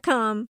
com.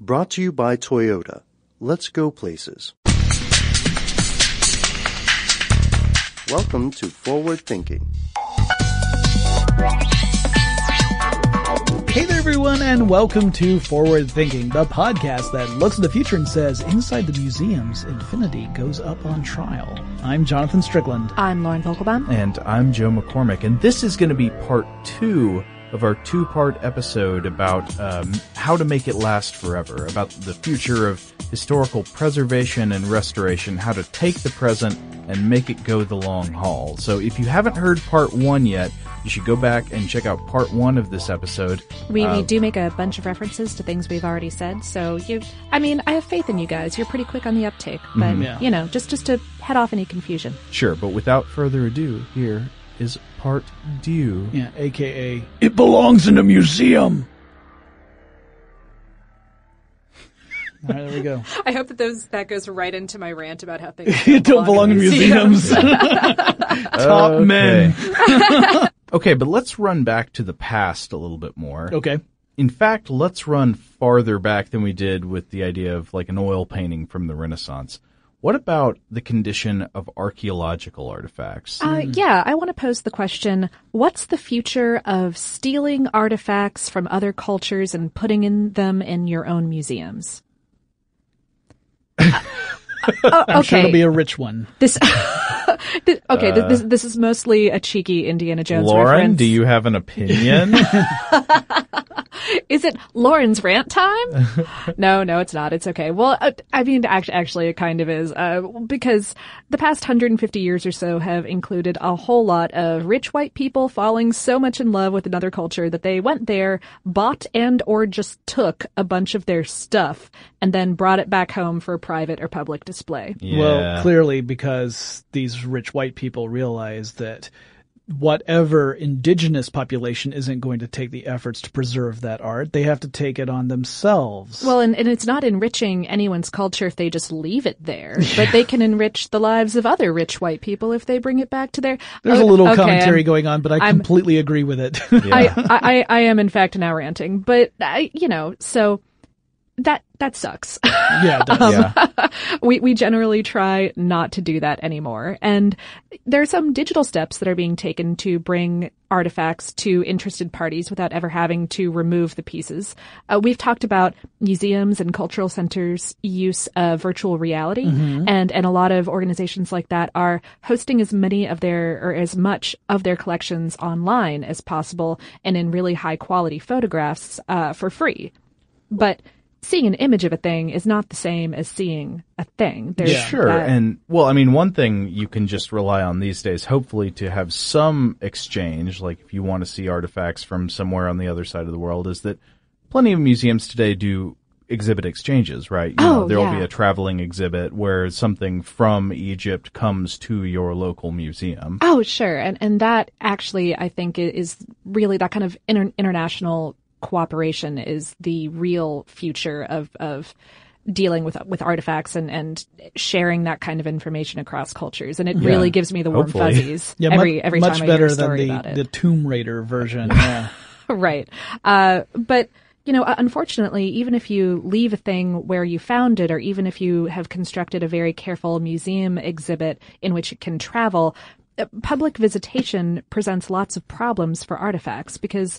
Brought to you by Toyota. Let's go places. Welcome to Forward Thinking. Hey there, everyone, and welcome to Forward Thinking, the podcast that looks at the future and says, inside the museums, infinity goes up on trial. I'm Jonathan Strickland. I'm Lauren Vogelbaum. And I'm Joe McCormick. And this is going to be part two of our two part episode about um, how to make it last forever, about the future of historical preservation and restoration, how to take the present and make it go the long haul. So if you haven't heard part one yet, you should go back and check out part one of this episode. We, uh, we do make a bunch of references to things we've already said, so you, I mean, I have faith in you guys. You're pretty quick on the uptake, but mm-hmm. yeah. you know, just just to head off any confusion. Sure, but without further ado, here is part due. Yeah, aka it belongs in a museum. All right, there we go. I hope that those that goes right into my rant about how things don't, don't belong, in museums. museums. Top men. okay, but let's run back to the past a little bit more. Okay. In fact, let's run farther back than we did with the idea of like an oil painting from the Renaissance. What about the condition of archaeological artifacts? Uh, yeah, I want to pose the question what's the future of stealing artifacts from other cultures and putting in them in your own museums? Uh, oh, okay. I'm sure it'll be a rich one. This. this okay, uh, this this is mostly a cheeky Indiana Jones Lauren, reference. do you have an opinion? is it Lauren's rant time? no, no, it's not. It's okay. Well, uh, I mean, actually, actually, it kind of is uh, because the past 150 years or so have included a whole lot of rich white people falling so much in love with another culture that they went there, bought and or just took a bunch of their stuff, and then brought it back home for private or public display. Yeah. Well, clearly because these rich white people realize that whatever indigenous population isn't going to take the efforts to preserve that art. They have to take it on themselves. Well, and, and it's not enriching anyone's culture if they just leave it there, but they can enrich the lives of other rich white people if they bring it back to their. There's Oh, a little okay, commentary I'm- going on, but I I'm- completely agree with it. I, I, I am in fact now ranting, but I, you know, so that, that sucks. yeah, it does. Yeah. we, we generally try not to do that anymore. And there are some digital steps that are being taken to bring artifacts to interested parties without ever having to remove the pieces. Uh, we've talked about museums and cultural centers' use of virtual reality, and, and a lot of organizations like that are hosting as many of their, or as much of their collections online as possible and in really high quality photographs, uh, for free. But seeing an image of a thing is not the same as seeing a thing. There's yeah. Sure. that- And well, I mean, one thing you can just rely on these days, hopefully to have some exchange, like if you want to see artifacts from somewhere on the other side of the world, is that plenty of museums today do exhibit exchanges, right? You Oh, there will yeah. be a traveling exhibit where something from Egypt comes to your local museum. Oh, sure. And and that actually I think is really that kind of inter- international cooperation is the real future of of dealing with with artifacts and and sharing that kind of information across cultures. And it really gives me the warm Hopefully. fuzzies Yeah, every much, every much time I better hear a than story the, about it. the Tomb Raider version. Yeah. right. Uh, but you know, unfortunately, even if you leave a thing where you found it, or even if you have constructed a very careful museum exhibit in which it can travel, uh, public visitation presents lots of problems for artifacts because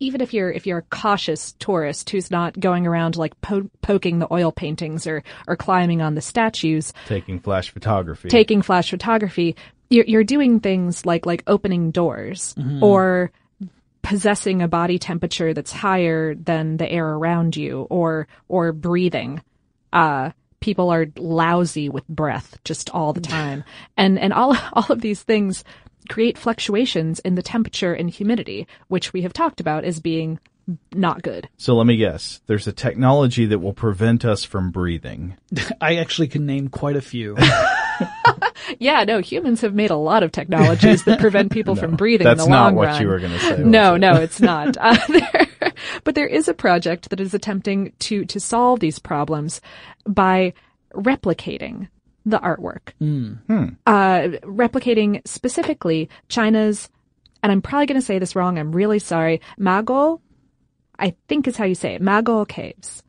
even if you're if you're a cautious tourist who's not going around like po- poking the oil paintings or or climbing on the statues, Taking flash photography. taking flash photography, you're, you're doing things like like opening doors or possessing a body temperature that's higher than the air around you or or breathing. Uh, people are lousy with breath just all the time, and and all all of these things create fluctuations in the temperature and humidity, which we have talked about as being not good. so let me guess. There's a technology that will prevent us from breathing. I actually can name quite a few. Yeah, no, humans have made a lot of technologies that prevent people from breathing That's in the not long what run. you were going to say. No, it? no, it's not. Uh, there, but there is a project that is attempting to to solve these problems by replicating the artwork. Uh, replicating specifically China's, and I'm probably going to say this wrong. I'm really sorry. Mago, I think is how you say it. Mago Caves.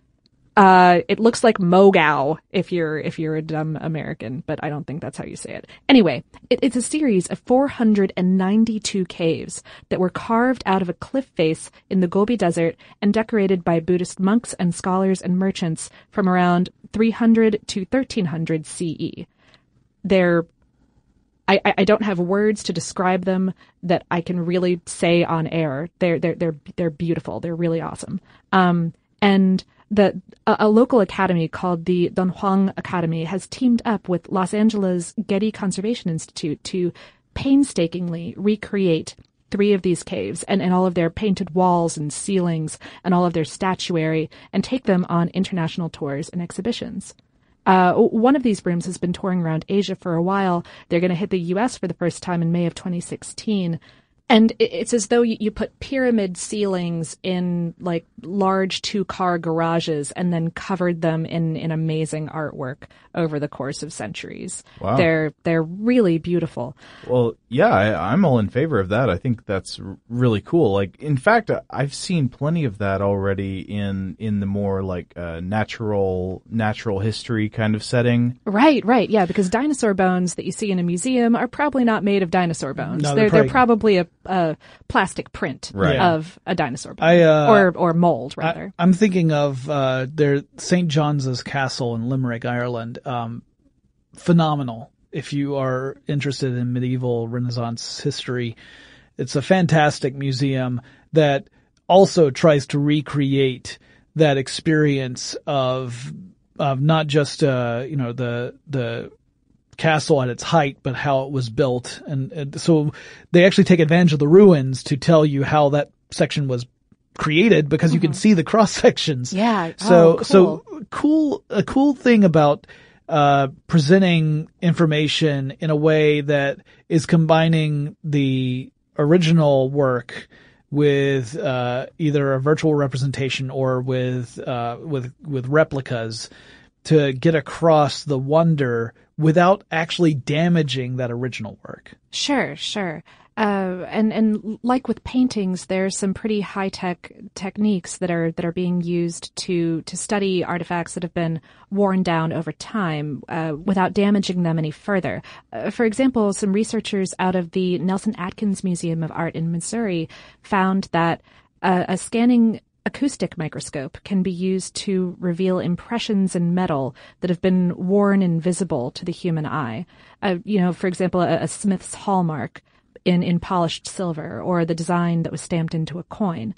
Uh, it looks like Mogao if you're if you're a dumb American, but I don't think that's how you say it. Anyway, it, it's a series of 492 caves that were carved out of a cliff face in the Gobi Desert and decorated by Buddhist monks and scholars and merchants from around 300 to 1300 CE. They're I, I- don't have words to describe them that I can really say on air. They're they're they're they're beautiful. They're really awesome. Um, and a, a local academy called the Dunhuang Academy has teamed up with Los Angeles Getty Conservation Institute to painstakingly recreate three of these caves and, and all of their painted walls and ceilings and all of their statuary and take them on international tours and exhibitions. Uh, one of these brooms has been touring around Asia for a while. They're going to hit the U.S. for the first time in May of 2016. And it's as though you, you put pyramid ceilings in like large two car garages and then covered them in, in amazing artwork over the course of centuries. Wow. They're, they're really beautiful. Well, yeah, I, I'm all in favor of that. I think that's really cool. Like, in fact, I- I've seen plenty of that already in in the more like uh, natural natural history kind of setting. Right, right, yeah, because dinosaur bones that you see in a museum are probably not made of dinosaur bones. No, they're they're they're probably a, a plastic print Right. of a dinosaur bone, I, uh, or or mold rather. I, am thinking of uh, their St. John's Castle in Limerick, Ireland. Um, phenomenal. If you are interested in medieval Renaissance history, it's a fantastic museum that also tries to recreate that experience of of not just uh, you know the the castle at its height, but how it was built. And, and so they actually take advantage of the ruins to tell you how that section was created because you can see the cross sections. Yeah. So, Oh, cool. so cool, a cool thing about, uh, presenting information in a way that is combining the original work with uh, either a virtual representation or with uh, with with replicas to get across the wonder without actually damaging that original work. Sure, sure. Uh, and and like with paintings, there's some pretty high tech techniques that are that are being used to to study artifacts that have been worn down over time uh, without damaging them any further. Uh, for example, some researchers out of the Nelson Atkins Museum of Art in Missouri found that uh, a scanning acoustic microscope can be used to reveal impressions in metal that have been worn invisible to the human eye. Uh, you know, for example, a, a Smith's hallmark in, in polished silver or the design that was stamped into a coin.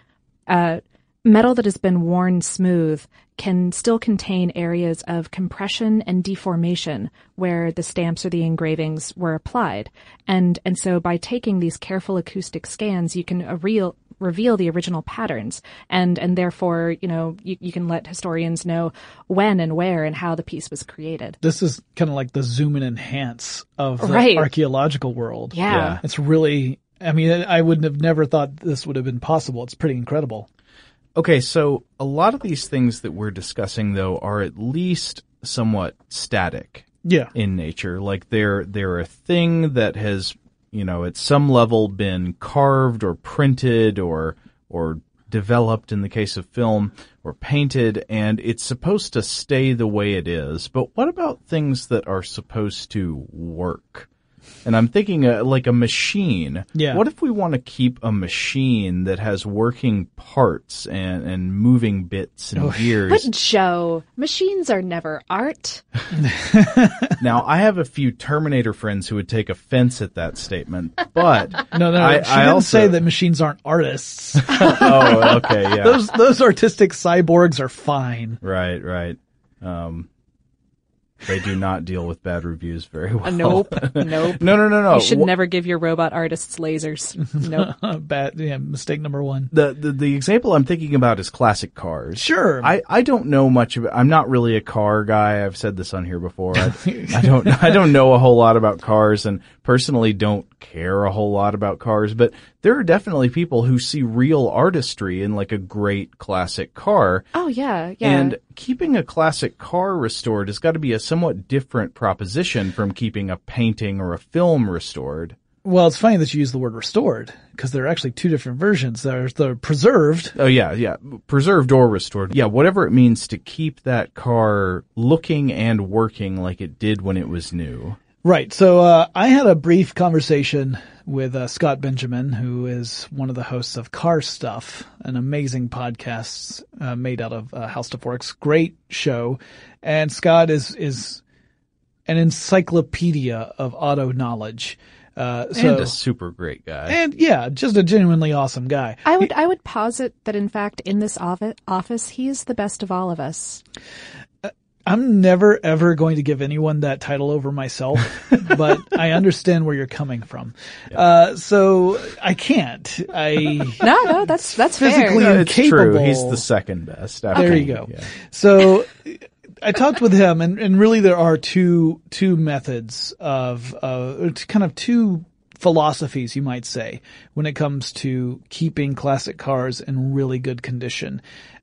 Uh, metal that has been worn smooth can still contain areas of compression and deformation where the stamps or the engravings were applied. And, and so by taking these careful acoustic scans, you can real, reveal the original patterns and and therefore you know you, you can let historians know when and where and how the piece was created This is kind of like the zoom and enhance of the Right. archaeological world. Yeah. Yeah. It's really, I mean, I wouldn't have never thought this would have been possible. It's pretty incredible. Okay, so a lot of these things that we're discussing though are at least somewhat static Yeah. in nature. Like they're they're a thing that has, you know, at some level been carved or printed or or developed in the case of film or painted and it's supposed to stay the way it is. But what about things that are supposed to work? And I'm thinking uh, like a machine. Yeah. What if we want to keep a machine that has working parts and, and moving bits and gears? but joe machines are never art Now, I have a few Terminator friends who would take offense at that statement, but No, no, I, she I didn't also, say that machines aren't artists. Oh, okay, yeah, those those artistic cyborgs are fine. right, right. Um, they do not deal with bad reviews very well. Uh, nope nope No, no, no, no. you should Wh- never give your robot artists lasers nope Bad, yeah, mistake number one. The, the the example I'm thinking about is classic cars. Sure. I, I don't know much about. I'm not really a car guy. I've said this on here before. I, I don't I don't know a whole lot about cars, and personally don't care a whole lot about cars. But there are definitely people who see real artistry in like a great classic car. oh yeah yeah And keeping a classic car restored has got to be a somewhat different proposition from keeping a painting or a film restored. Well, it's funny that you use the word restored because there are actually two different versions. There's the preserved. Oh yeah, yeah. Preserved or restored. Yeah, whatever it means to keep that car looking and working like it did when it was new. Right. So, uh, I had a brief conversation with, uh, Scott Benjamin, who is one of the hosts of Car Stuff, an amazing podcast, uh, made out of, uh, How Stuff Works. Great show. And Scott is, is an encyclopedia of auto knowledge. Uh, so, and a super great guy. and yeah, just a genuinely awesome guy. I would I would posit that in fact in this offi- office he is the best of all of us. I'm never ever going to give anyone that title over myself, but I understand where you're coming from. Uh, so I can't. I No, no, that's that's Physically fair. No, it's true. He's the second best. after There you go. Yeah. So I talked with him and, and really there are two, two methods of, uh, kind of two philosophies, you might say, when it comes to keeping classic cars in really good condition.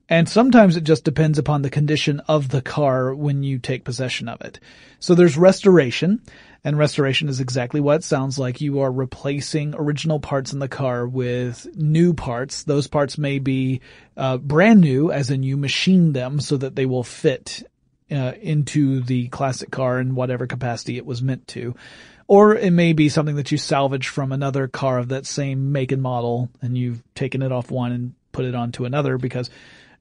And sometimes it just depends upon the condition of the car when you take possession of it. So there's restoration, and restoration is exactly what it sounds like. You are replacing original parts in the car with new parts. Those parts may be uh, brand new, as in you machine them so that they will fit uh, into the classic car in whatever capacity it was meant to. Or it may be something that you salvage from another car of that same make and model, and you've taken it off one and put it onto another because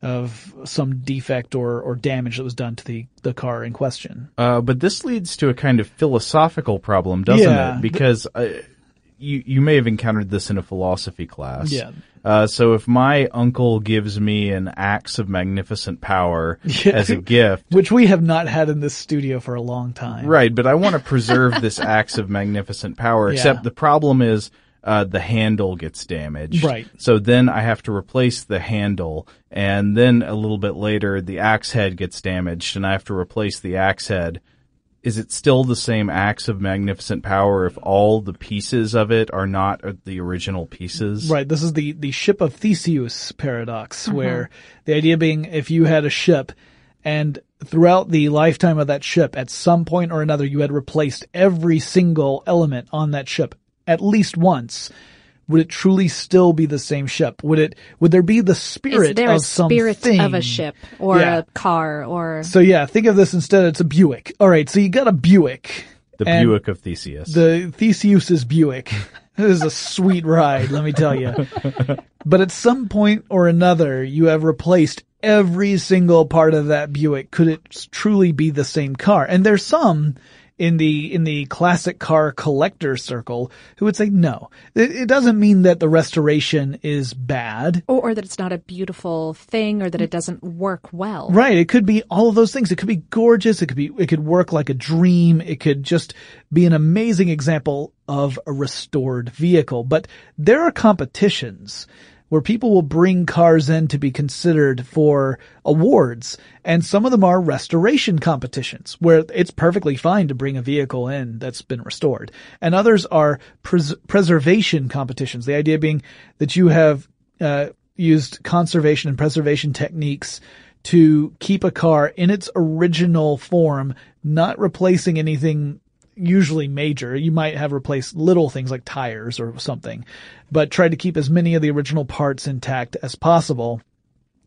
of some defect or, or damage that was done to the, the car in question. Uh, but this leads to a kind of philosophical problem, doesn't Yeah. it? Because uh, you you may have encountered this in a philosophy class. Yeah. Uh, so if my uncle gives me an axe of magnificent power Yeah. as a gift, Which we have not had in this studio for a long time. right? But I want to preserve this axe of magnificent power. Yeah. Except the problem is. Uh, the handle gets damaged. Right. So then I have to replace the handle, and then a little bit later, the axe head gets damaged, and I have to replace the axe head. is it still the same axe of magnificent power if all the pieces of it are not the original pieces? Right. This is the, the ship of Theseus paradox, where the idea being if you had a ship and throughout the lifetime of that ship, at some point or another, you had replaced every single element on that ship at least once. Would it truly still be the same ship? Would it, would there be the spirit Is there of a spirit something? of a ship or Yeah. a car or So yeah, think of this instead. It's a Buick. All right. So you got a Buick. The And Buick of Theseus. The Theseus's Buick. It is a sweet ride, let me tell you. But at some point or another, you have replaced every single part of that Buick. Could it truly be the same car? And there's some in the, in the classic car collector circle who would say no. It, it doesn't mean that the restoration is bad. or, or that it's not a beautiful thing or that it doesn't work well. Right. It could be all of those things. It could be gorgeous. It could be, it could work like a dream. It could just be an amazing example of a restored vehicle. But there are competitions where people will bring cars in to be considered for awards. And some of them are restoration competitions where it's perfectly fine to bring a vehicle in that's been restored. And others are pres- preservation competitions. The idea being that you have, uh, used conservation and preservation techniques to keep a car in its original form, not replacing anything usually major. You might have replaced little things like tires or something, but try to keep as many of the original parts intact as possible.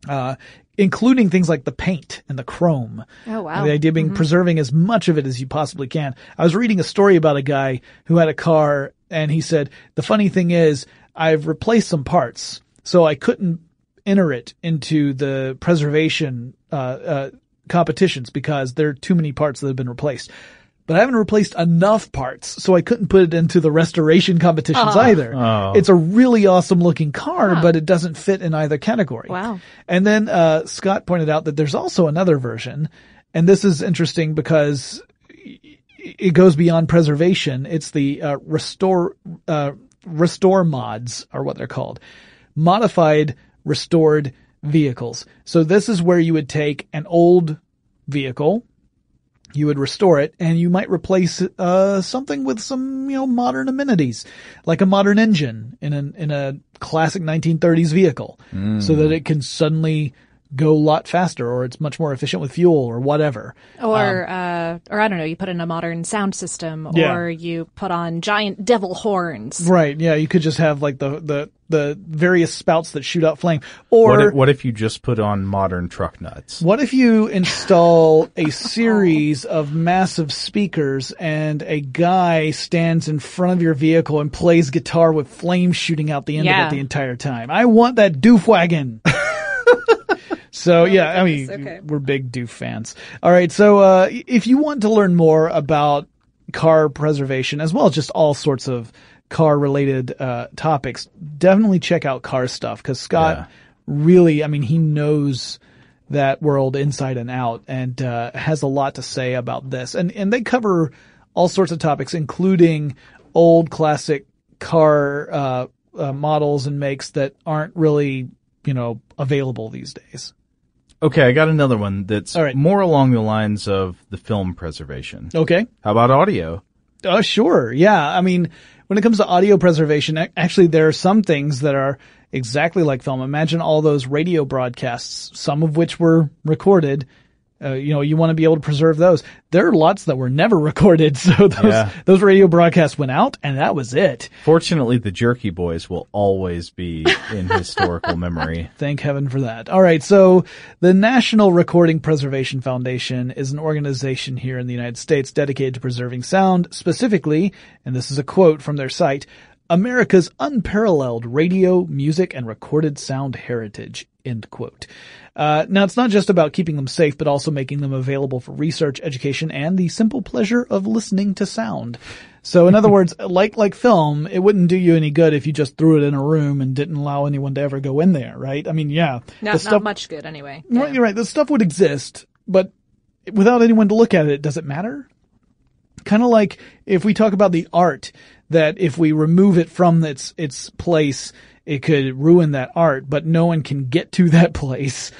Uh, including things like the paint and the chrome. Oh, wow. The idea being preserving as much of it as you possibly can. I was reading a story about a guy who had a car and he said, the funny thing is I've replaced some parts, so I couldn't enter it into the preservation, uh, uh, competitions because there are too many parts that have been replaced. But I haven't replaced enough parts, so I couldn't put it into the restoration competitions either. Oh. It's a really awesome looking car, but it doesn't fit in either category. Wow. And then uh, Scott pointed out that there's also another version, and this is interesting because it goes beyond preservation. It's the uh, restore uh, restore mods are what they're called, modified restored vehicles. So this is where you would take an old vehicle, you would restore it, and you might replace uh, something with some you know modern amenities, like a modern engine in a in a classic 1930s vehicle, so that it can suddenly go a lot faster, or it's much more efficient with fuel, or whatever. Or, uh, or I don't know, you put in a modern sound system, Yeah. or you put on giant devil horns. Right? Yeah, you could just have like the the the various spouts that shoot out flame, or what, if, what if you just put on modern truck nuts? What if you install a series of massive speakers and a guy stands in front of your vehicle and plays guitar with flames shooting out the end of it the entire time? I want that doofwagon. so yeah, I mean, okay. we're big doof fans. All right. So, uh, if you want to learn more about car preservation as well as just all sorts of car related, uh, topics, definitely check out car stuff because Scott Yeah. really, I mean, he knows that world inside and out and uh, has a lot to say about this. And and they cover all sorts of topics, including old classic car uh, uh, models and makes that aren't really you know available these days. Okay, I got another one that's All right. more along the lines of the film preservation. Okay. How about audio? Uh, sure. Yeah. I mean, when it comes to audio preservation, actually, there are some things that are exactly like film. Imagine all those radio broadcasts, some of which were recorded. Uh, you know, you want to be able to preserve those. There are lots that were never recorded. So those, Yeah. those radio broadcasts went out and that was it. Fortunately, the Jerky Boys will always be in historical memory. Thank heaven for that. All right. So the National Recording Preservation Foundation is an organization here in the United States dedicated to preserving sound, specifically, and this is a quote from their site, America's unparalleled radio, music, and recorded sound heritage, end quote. Uh, now it's not just about keeping them safe, but also making them available for research, education, and the simple pleasure of listening to sound. So in other words, like, like film, it wouldn't do you any good if you just threw it in a room and didn't allow anyone to ever go in there, right? I mean, yeah. Not, the stuff, not much good anyway. No, you're right. The stuff would exist, but without anyone to look at it, does it matter? Kind of like if we talk about the art, that if we remove it from its its place, it could ruin that art, but no one can get to that place.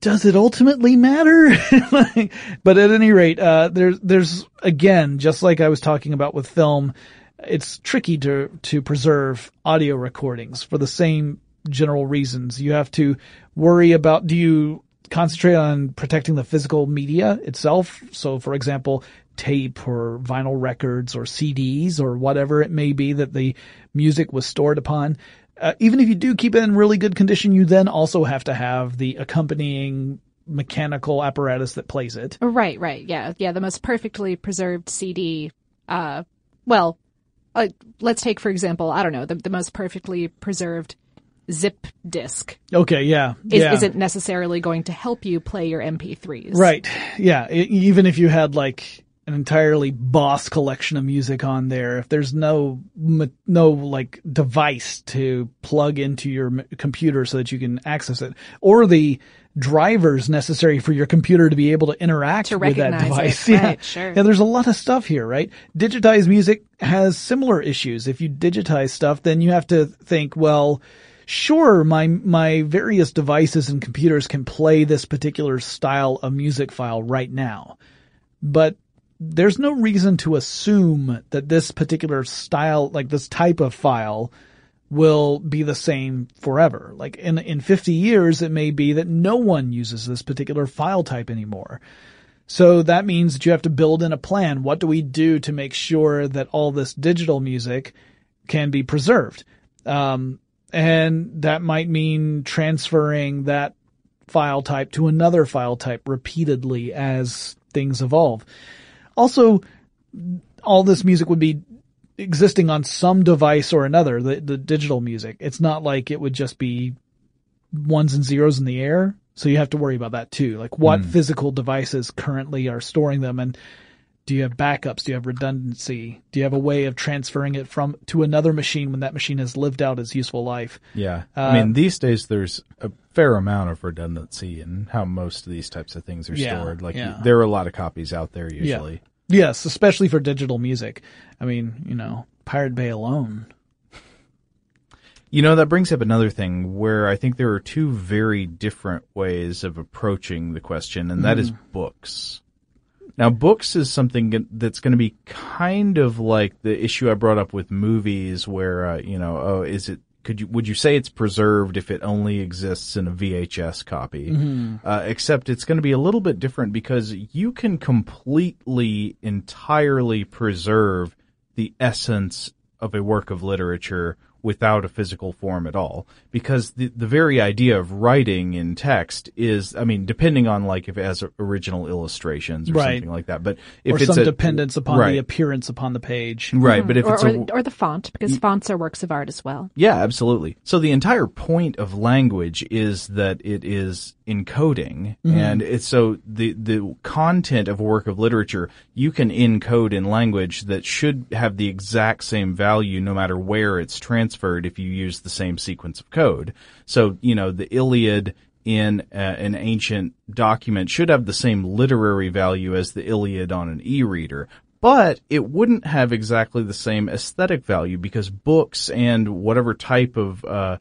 does it ultimately matter? but at any rate, uh, there's, there's again, just like I was talking about with film, it's tricky to, to preserve audio recordings for the same general reasons. You have to worry about, do you concentrate on protecting the physical media itself? So for example, tape or vinyl records or CDs or whatever it may be that the music was stored upon. Uh, even if you do keep it in really good condition, you then also have to have the accompanying mechanical apparatus that plays it. Right, right. Yeah, yeah. The most perfectly preserved CD, uh, well, uh, let's take, for example, I don't know, the, the most perfectly preserved zip disk. Okay, yeah, is, yeah. isn't necessarily going to help you play your MP3s. Right. Yeah. It, even if you had like an entirely boss collection of music on there, if there's no no like device to plug into your computer so that you can access it, or the drivers necessary for your computer to be able to interact to with that device. It. Yeah. Right, sure. Yeah, there's a lot of stuff here, right? Digitized music has similar issues. If you digitize stuff, then you have to think, well, sure, my, my various devices and computers can play this particular style of music file right now. But there's no reason to assume that this particular style, like this type of file, will be the same forever. Like in, in 50 years, it may be that no one uses this particular file type anymore. So that means that you have to build in a plan. What do we do to make sure that all this digital music can be preserved? Um, and that might mean transferring that file type to another file type repeatedly as things evolve. Also, all this music would be existing on some device or another, the, the digital music. It's not like it would just be ones and zeros in the air. So you have to worry about that too. Like what mm. physical devices currently are storing them and do you have backups? Do you have redundancy? Do you have a way of transferring it from to another machine when that machine has lived out its useful life? Yeah. Uh, I mean, these days there's a fair amount of redundancy in how most of these types of things are yeah, stored. Like yeah. there are a lot of copies out there usually. Yeah. Yes, especially for digital music. I mean, you know, Pirate Bay alone. You know, that brings up another thing where I think there are two very different ways of approaching the question, and that mm. is books. Now, books is something that's going to be kind of like the issue I brought up with movies, where uh, you know, oh, is it? Could you would you say it's preserved if it only exists in a VHS copy? Mm-hmm. Uh, except it's going to be a little bit different because you can completely, entirely preserve the essence of a work of literature without a physical form at all. Because the, the very idea of writing in text is, I mean, depending on like if it has original illustrations or right. something like that, but if or it's some a, dependence upon right. the appearance upon the page. Right. Mm-hmm. But if or, it's a, or the font, because fonts are works of art as well. Yeah, absolutely. So the entire point of language is that it is encoding Mm-hmm. and it's so the the content of a work of literature you can encode in language that should have the exact same value no matter where it's transferred if you use the same sequence of code. So you know the iliad in uh, an ancient document should have the same literary value as the iliad on an e-reader but it wouldn't have exactly the same aesthetic value because books and whatever type of uh,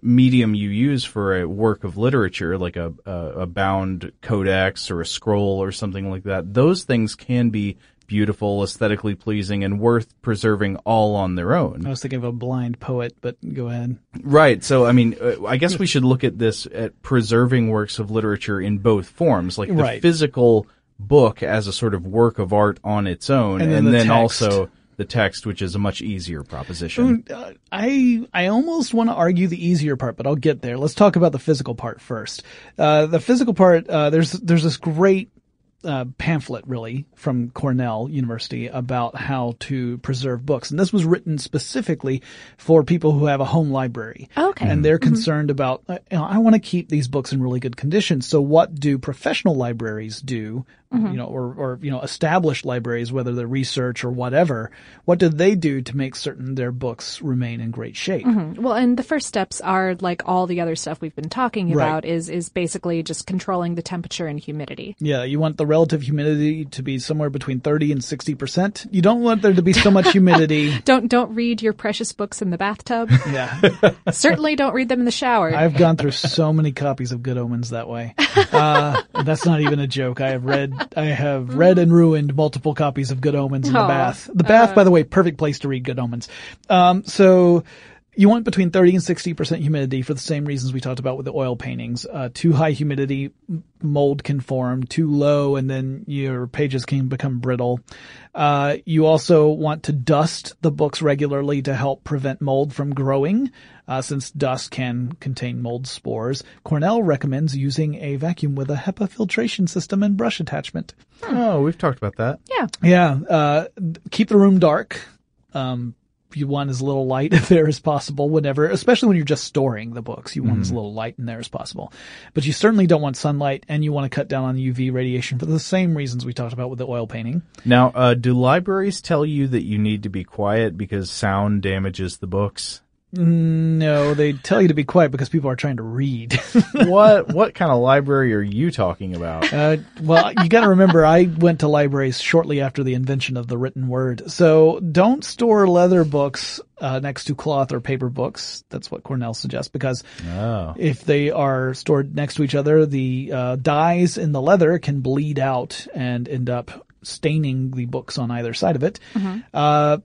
medium you use for a work of literature, like a, a, a bound codex or a scroll or something like that, those things can be beautiful, aesthetically pleasing, and worth preserving all on their own. I was thinking of a blind poet, but go ahead. Right. So, I mean, uh, I guess we should look at this at preserving works of literature in both forms, like the Right. physical book as a sort of work of art on its own, And then the text. also the text, which is a much easier proposition. Uh, I I almost want to argue the easier part, but I'll get there. Let's talk about the physical part first. Uh, the physical part, uh, there's there's this great uh, pamphlet really from Cornell University about how to preserve books, and this was written specifically for people who have a home library. Okay. and they're concerned about. Uh, you know, I want to keep these books in really good condition. So, what do professional libraries do? You know, or, or, you know, established libraries, whether they're research or whatever, what do they do to make certain their books remain in great shape? Well, and the first steps are like all the other stuff we've been talking Right. about is is basically just controlling the temperature and humidity. Yeah, you want the relative humidity to be somewhere between 30 and 60%. You don't want there to be so much humidity. Don't don't read your precious books in the bathtub. Yeah. Certainly don't read them in the shower. I've gone through so many copies of Good Omens that way. Uh, that's not even a joke. I have read, I have read and ruined multiple copies of Good Omens in the Aw. bath. The bath, by the way, perfect place to read Good Omens. Um, so you want between 30 and 60% humidity for the same reasons we talked about with the oil paintings. Uh, too high humidity, m- mold can form. Too low, and then your pages can become brittle. Uh, you also want to dust the books regularly to help prevent mold from growing, uh, since dust can contain mold spores. Cornell recommends using a vacuum with a HEPA filtration system and brush attachment. Oh, we've talked about that. yeah. Yeah, uh, keep the room dark. Um, you want as little light there as possible whenever, especially when you're just storing the books. You want as little light in there as possible. But you certainly don't want sunlight and you want to cut down on UV radiation for the same reasons we talked about with the oil painting. Now, uh, do libraries tell you that you need to be quiet because sound damages the books? No, they tell you to be quiet because people are trying to read. what what kind of library are you talking about? Uh, well, you got to remember, I went to libraries shortly after the invention of the written word. So don't store leather books uh, next to cloth or paper books. That's what Cornell suggests because Oh. if they are stored next to each other, the uh, dyes in the leather can bleed out and end up staining the books on either side of it. Uh,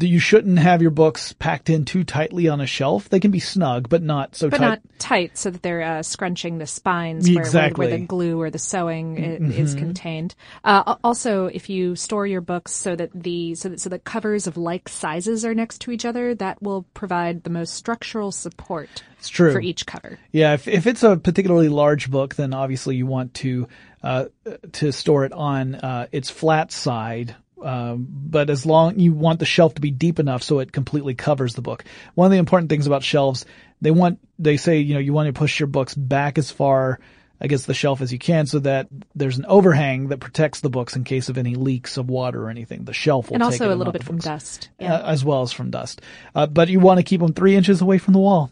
you shouldn't have your books packed in too tightly on a shelf. They can be snug, but not so But tight. not tight so that they're uh, scrunching the spines where, where, where the glue or the sewing Mhm. is contained. Uh, also, if you store your books so that the so that so that covers of like sizes are next to each other, that will provide the most structural support It's true. for each cover. Yeah, if if it's a particularly large book, then obviously you want to uh, to store it on uh, its flat side. Um, but as long you want the shelf to be deep enough so it completely covers the book. One of the important things about shelves, they want they say you know you want to push your books back as far against the shelf as you can so that there's an overhang that protects the books in case of any leaks of water or anything. The shelf will and take also a little bit from dust. uh, as well as from dust. Uh, but you want to keep them three inches away from the wall.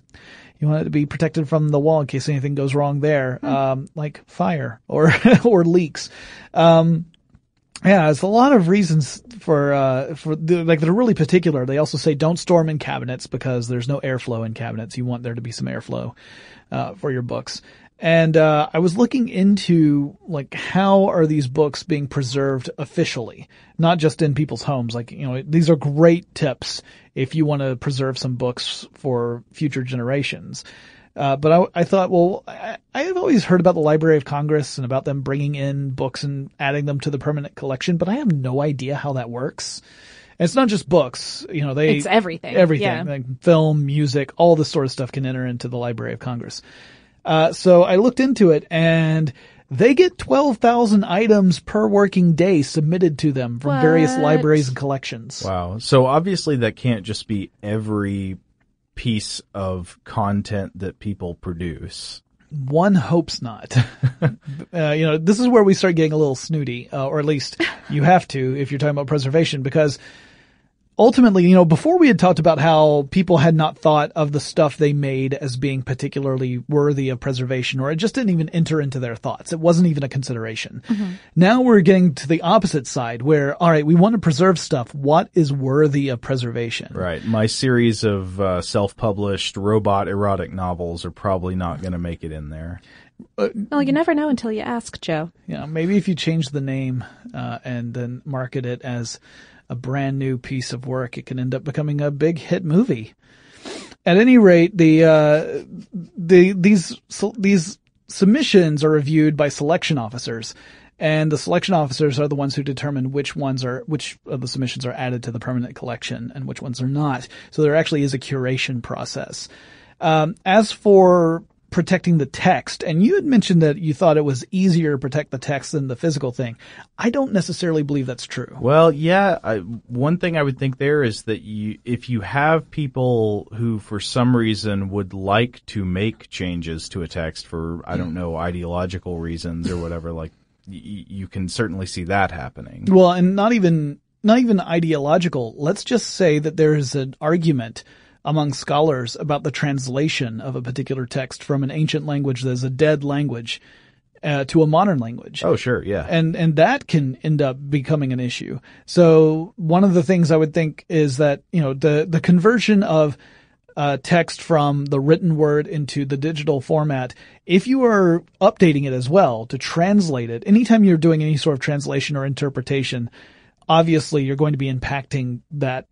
You want it to be protected from the wall in case anything goes wrong there, um, like fire or or leaks. Um, yeah, there's a lot of reasons for uh, for the, like they're really particular. They also say don't store them in cabinets because there's no airflow in cabinets. You want there to be some airflow uh, for your books. And uh, I was looking into like how are these books being preserved officially, not just in people's homes. Like you know, these are great tips if you want to preserve some books for future generations. Uh, but I, I thought, well, I, I've always heard about the Library of Congress and about them bringing in books and adding them to the permanent collection, but I have no idea how that works. And it's not just books, you know, they, It's everything, everything, yeah. like film, music, all this sort of stuff can enter into the Library of Congress. Uh, so I looked into it and they get 12,000 items per working day submitted to them from various libraries and collections. Wow. So obviously that can't just be every piece of content that people produce. One hopes not. uh, you know, this is where we start getting a little snooty, uh, or at least you have to if you're talking about preservation, because ultimately, you know, before we had talked about how people had not thought of the stuff they made as being particularly worthy of preservation, or it just didn't even enter into their thoughts. It wasn't even a consideration. Now we're getting to the opposite side where, all right, we want to preserve stuff. What is worthy of preservation? Right. My series of uh, self-published robot erotic novels are probably not going to make it in there. Well, you never know until you ask, Joe. Yeah, maybe if you change the name uh, and then market it as a brand new piece of work, it can end up becoming a big hit movie. At any rate, the uh, the these these submissions are reviewed by selection officers, and the selection officers are the ones who determine which ones are which of the submissions are added to the permanent collection and which ones are not. So there actually is a curation process. Um, as for protecting the text, and you had mentioned that you thought it was easier to protect the text than the physical thing. I don't necessarily believe that's true. Well, yeah. I, one thing I would think there is that you, if you have people who, for some reason, would like to make changes to a text for, I don't know, ideological reasons or whatever, like y- you can certainly see that happening. Well, and not even not even ideological. Let's just say that there is an argument among scholars about the translation of a particular text from an ancient language that is a dead language uh, to a modern language. Oh, sure, yeah. And and that can end up becoming an issue. So one of the things I would think is that you know the the conversion of uh, text from the written word into the digital format, if you are updating it as well to translate it, anytime you're doing any sort of translation or interpretation, obviously you're going to be impacting that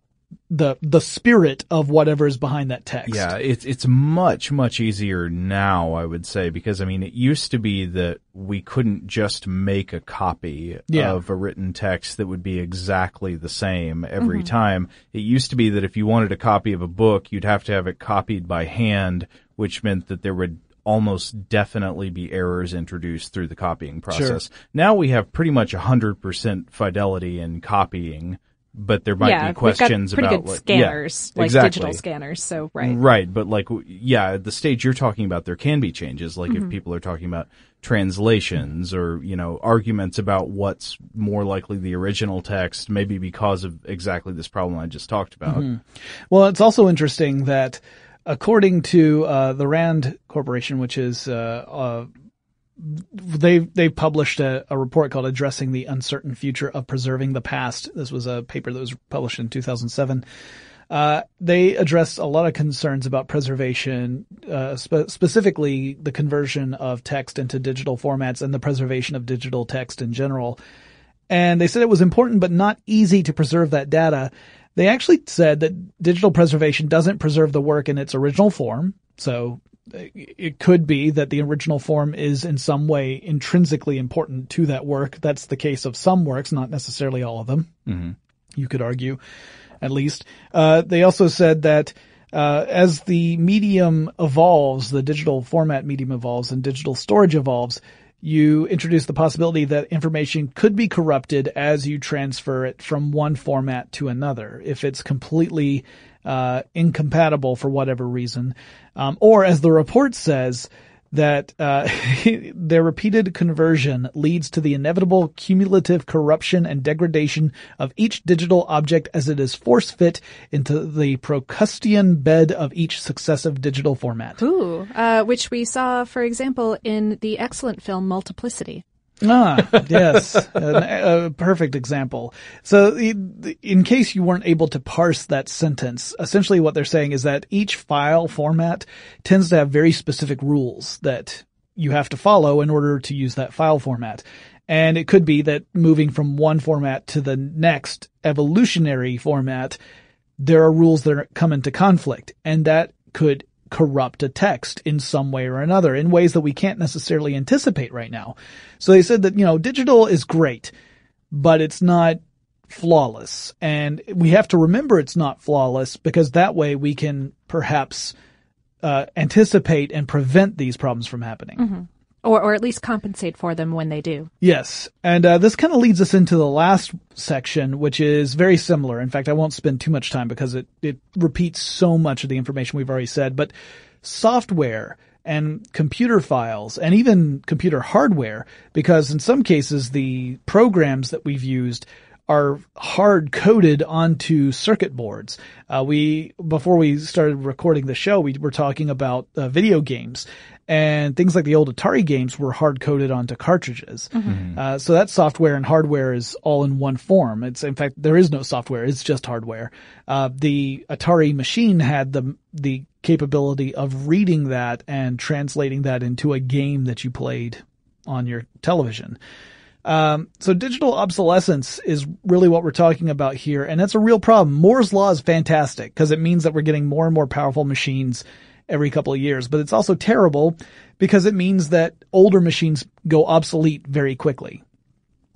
the the spirit of whatever is behind that text. Yeah, it's it's much much easier now, I would say, because I mean, it used to be that we couldn't just make a copy Yeah. of a written text that would be exactly the same every Mhm. time. It used to be that if you wanted a copy of a book, you'd have to have it copied by hand, which meant that there would almost definitely be errors introduced through the copying process. Now we have pretty much 100% fidelity in copying. But there might yeah, be we've got questions pretty about good like, scanners, yeah, like exactly. digital scanners. So right, Right, but like, yeah, at the stage you're talking about, there can be changes. Like if Mhm. people are talking about translations or, you know, arguments about what's more likely the original text, maybe because of exactly this problem I just talked about. Mhm. Well, it's also interesting that according to uh, the Rand Corporation, which is uh, uh, they they published a, a report called "Addressing the Uncertain Future of Preserving the Past." This was a paper that was published in 2007. Uh, they addressed a lot of concerns about preservation, uh, spe- specifically the conversion of text into digital formats and the preservation of digital text in general. And they said it was important but not easy to preserve that data. They actually said that digital preservation doesn't preserve the work in its original form. So it could be that the original form is in some way intrinsically important to that work. That's the case of some works, not necessarily all of them Mm-hmm. you could argue, at least. Uh, they also said that uh, as the medium evolves, the digital format medium evolves and digital storage evolves, you introduce the possibility that information could be corrupted as you transfer it from one format to another if it's completely uh, incompatible for whatever reason. Um, or as the report says, that uh, their repeated conversion leads to the inevitable cumulative corruption and degradation of each digital object as it is force fit into the Procrustean bed of each successive digital format. Ooh, uh, which we saw, for example, in the excellent film Multiplicity. Ah, yes, An- a perfect example. So, in case you weren't able to parse that sentence, essentially what they're saying is that each file format tends to have very specific rules that you have to follow in order to use that file format. And it could be that moving from one format to the next evolutionary format, there are rules that are, come into conflict, and that could corrupt a text in some way or another in ways that we can't necessarily anticipate right now. So they said that, you know, digital is great, but it's not flawless. And we have to remember it's not flawless because that way we can perhaps uh, anticipate and prevent these problems from happening. hmm Or, or at least compensate for them when they do. Yes. And uh, this kind of leads us into the last section, which is very similar. In fact, I won't spend too much time because it, it repeats so much of the information we've already said. But software and computer files and even computer hardware, because in some cases the programs that we've used are hard coded onto circuit boards. Uh, we before we started recording the show, we were talking about uh, video games and things like the old Atari games were hard coded onto cartridges. Uh, so that software and hardware is all in one form. It's in fact there is no software; it's just hardware. Uh, the Atari machine had the the capability of reading that and translating that into a game that you played on your television. Um, so digital obsolescence is really what we're talking about here, and that's a real problem. Moore's law is fantastic because it means that we're getting more and more powerful machines every couple of years, but it's also terrible because it means that older machines go obsolete very quickly.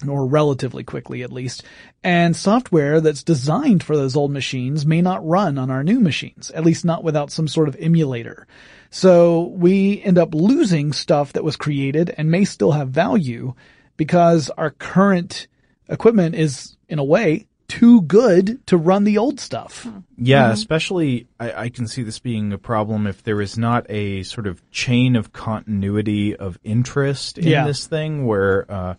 Or relatively quickly at least. And software that's designed for those old machines may not run on our new machines, at least not without some sort of emulator. So we end up losing stuff that was created and may still have value because our current equipment is, in a way, too good to run the old stuff. Yeah, especially I, I can see this being a problem if there is not a sort of chain of continuity of interest in Yeah. this thing where, uh,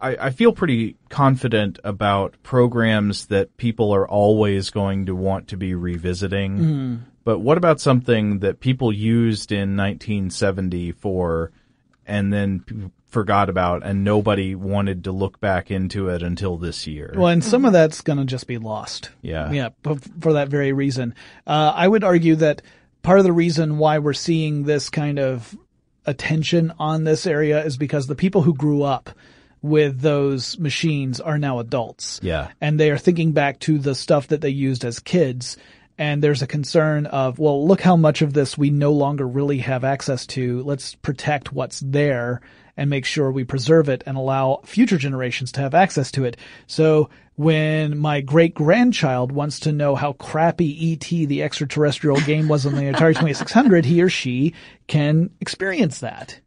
I, I feel pretty confident about programs that people are always going to want to be revisiting. Mm-hmm. But what about something that people used in 1974 and then p- forgot about and nobody wanted to look back into it until this year? Well, and some of that's going to just be lost. Yeah. Yeah, for that very reason. Uh, I would argue that part of the reason why we're seeing this kind of attention on this area is because the people who grew up with those machines are now adults. Yeah. And they are thinking back to the stuff that they used as kids. And there's a concern of, well, look how much of this we no longer really have access to. Let's protect what's there and make sure we preserve it and allow future generations to have access to it. So when my great grandchild wants to know how crappy ET the extraterrestrial game was on the Atari 2600, he or she can experience that.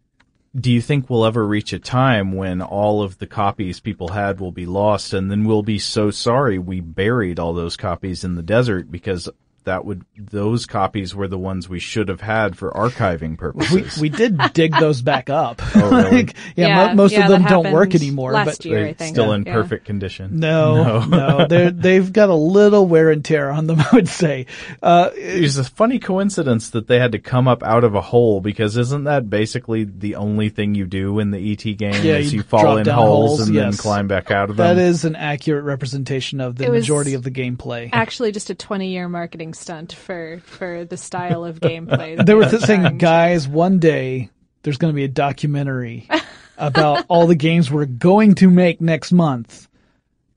do you think we'll ever reach a time when all of the copies people had will be lost and then we'll be so sorry we buried all those copies in the desert because that would those copies were the ones we should have had for archiving purposes. we did dig those back up. Oh, really? Like, yeah, Yeah, mo- most yeah, of them don't work anymore. last but year. They're I think. still in Yeah. perfect condition. no, no, they're, they've got a little wear and tear on them, I would say. Uh, It's a funny coincidence that they had to come up out of a hole because isn't that basically the only thing you do in the ET game Yeah, is you you fall in holes, holes, and then climb back out of them? that is an accurate representation of the It majority of the gameplay. Actually, just a 20 year marketing stunt for, for the style of gameplay. They were saying, guys, one day there's going to be a documentary about all the games we're going to make next month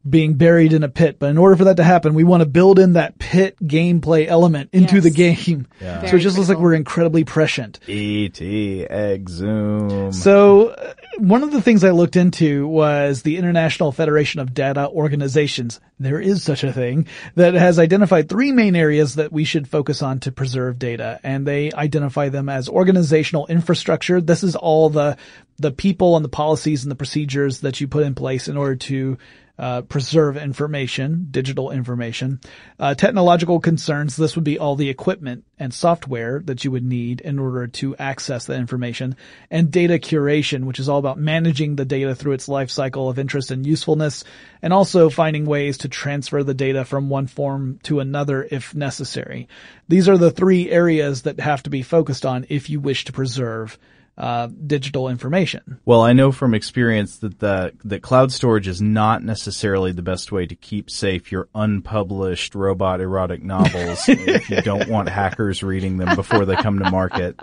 being buried in a pit. But in order for that to happen, we want to build in that pit gameplay element into Yes. the game. Yeah. So it Very just looks like we're incredibly prescient. ET E Exum. So uh, one of the things I looked into was the International Federation of Data Organizations. There is such a thing that has identified three main areas that we should focus on to preserve data. And they identify them as organizational infrastructure. This is all the, the people and the policies and the procedures that you put in place in order to uh, preserve information, digital information. Uh, technological concerns, this would be all the equipment and software that you would need in order to access the information. And data curation, which is all about managing the data through its life cycle of interest and usefulness, and also finding ways to transfer the data from one form to another if necessary. These are the three areas that have to be focused on if you wish to preserve uh, digital information. Well, I know from experience that the that cloud storage is not necessarily the best way to keep safe your unpublished robot erotic novels if you don't want hackers reading them before they come to market.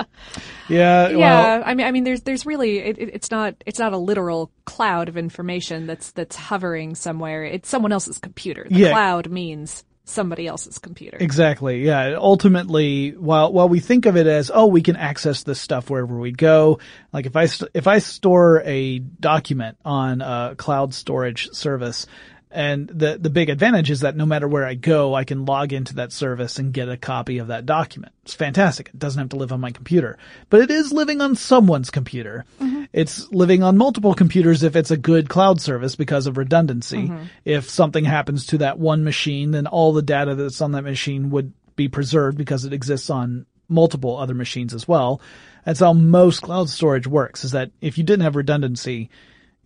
Yeah, Yeah, I mean, I mean, there's, there's really, it, it- it's not, it's not a literal cloud of information that's, that's hovering somewhere. It's someone else's computer. The Yeah. cloud means somebody else's computer. Exactly. Yeah. Ultimately, while while we think of it as oh, we can access this stuff wherever we go. Like if I st- if I store a document on a cloud storage service, and the the big advantage is that no matter where I go, I can log into that service and get a copy of that document. It's fantastic. It doesn't have to live on my computer, but it is living on someone's computer. Mm-hmm. It's living on multiple computers if it's a good cloud service because of redundancy. Mm-hmm. If something happens to that one machine, then all the data that's on that machine would be preserved because it exists on multiple other machines as well. That's how most cloud storage works is that if you didn't have redundancy,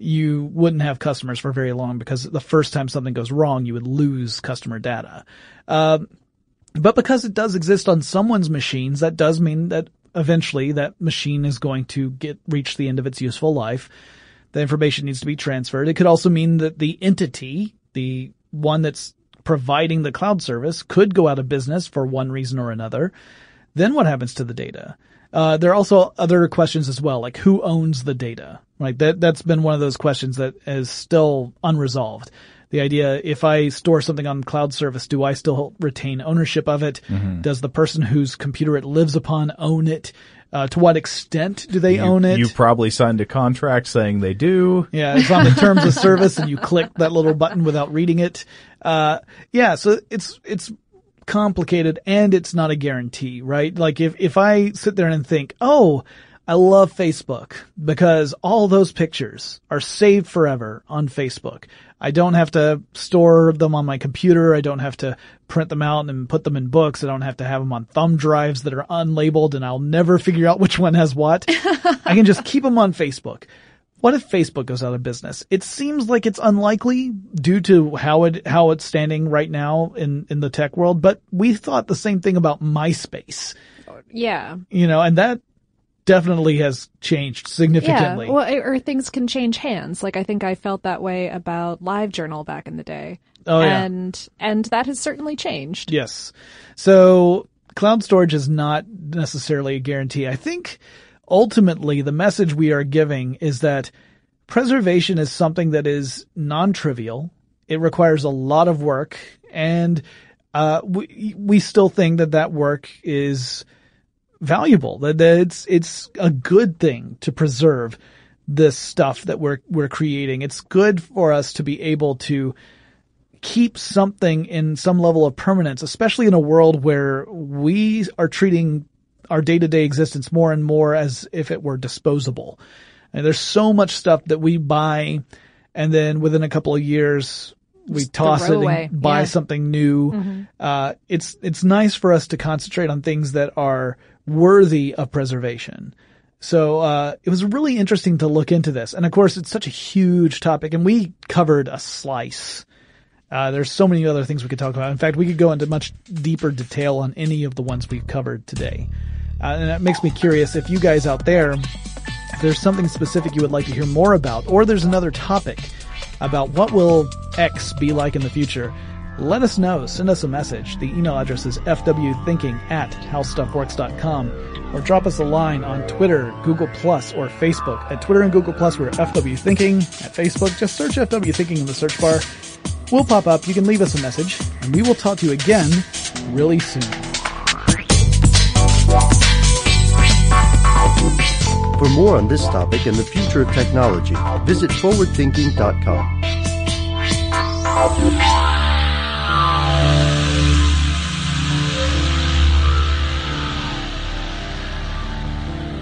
you wouldn't have customers for very long because the first time something goes wrong, you would lose customer data. Um, but because it does exist on someone's machines, that does mean that eventually that machine is going to get reach the end of its useful life. The information needs to be transferred. It could also mean that the entity, the one that's providing the cloud service, could go out of business for one reason or another. Then what happens to the data? Uh, there are also other questions as well, like who owns the data? Right, that that's been one of those questions that is still unresolved. The idea, if I store something on cloud service, do I still retain ownership of it? Does the person whose computer it lives upon own it? Uh, to what extent do they You, own it? you probably signed a contract saying they do. Yeah, it's on the terms of service and you click that little button without reading it. Uh, yeah, so it's, it's complicated and it's not a guarantee, right? Like if, if I sit there and think, oh, I love Facebook because all those pictures are saved forever on Facebook. I don't have to store them on my computer. I don't have to print them out and put them in books. I don't have to have them on thumb drives that are unlabeled and I'll never figure out which one has what. I can just keep them on Facebook what if Facebook goes out of business? It seems like it's unlikely due to how it how it's standing right now in in the tech world, but we thought the same thing about MySpace. Yeah. You know, and that definitely has changed significantly. Yeah, well, or things can change hands. Like I think I felt that way about LiveJournal back in the day. Oh, yeah. and and that has certainly changed. Yes. So cloud storage is not necessarily a guarantee. I think ultimately the message we are giving is that preservation is something that is non-trivial. It requires a lot of work and uh, we, we still think that that work is valuable, that, it's, it's a good thing to preserve this stuff that we're, we're creating. It's good for us to be able to keep something in some level of permanence, especially in a world where we are treating our day to day existence more and more as if it were disposable. And there's so much stuff that we buy and then within a couple of years we Just toss it throw and away. buy Yeah. something new. Mhm. Uh, it's, it's nice for us to concentrate on things that are worthy of preservation. So, uh, it was really interesting to look into this. And of course, it's such a huge topic and we covered a slice. Uh, there's so many other things we could talk about. In fact, we could go into much deeper detail on any of the ones we've covered today. Uh, and that makes me curious if you guys out there, if there's something specific you would like to hear more about, or there's another topic about what will X be like in the future, let us know. Send us a message. The email address is fwthinking at howstuffworks.com or drop us a line on Twitter, Google Plus, or Facebook. At Twitter and Google Plus, we're FW Thinking. At Facebook, just search FW Thinking in the search bar. We'll pop up. You can leave us a message, and we will talk to you again really soon. For more on this topic and the future of technology, visit forwardthinking.com.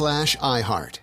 slash iHeart.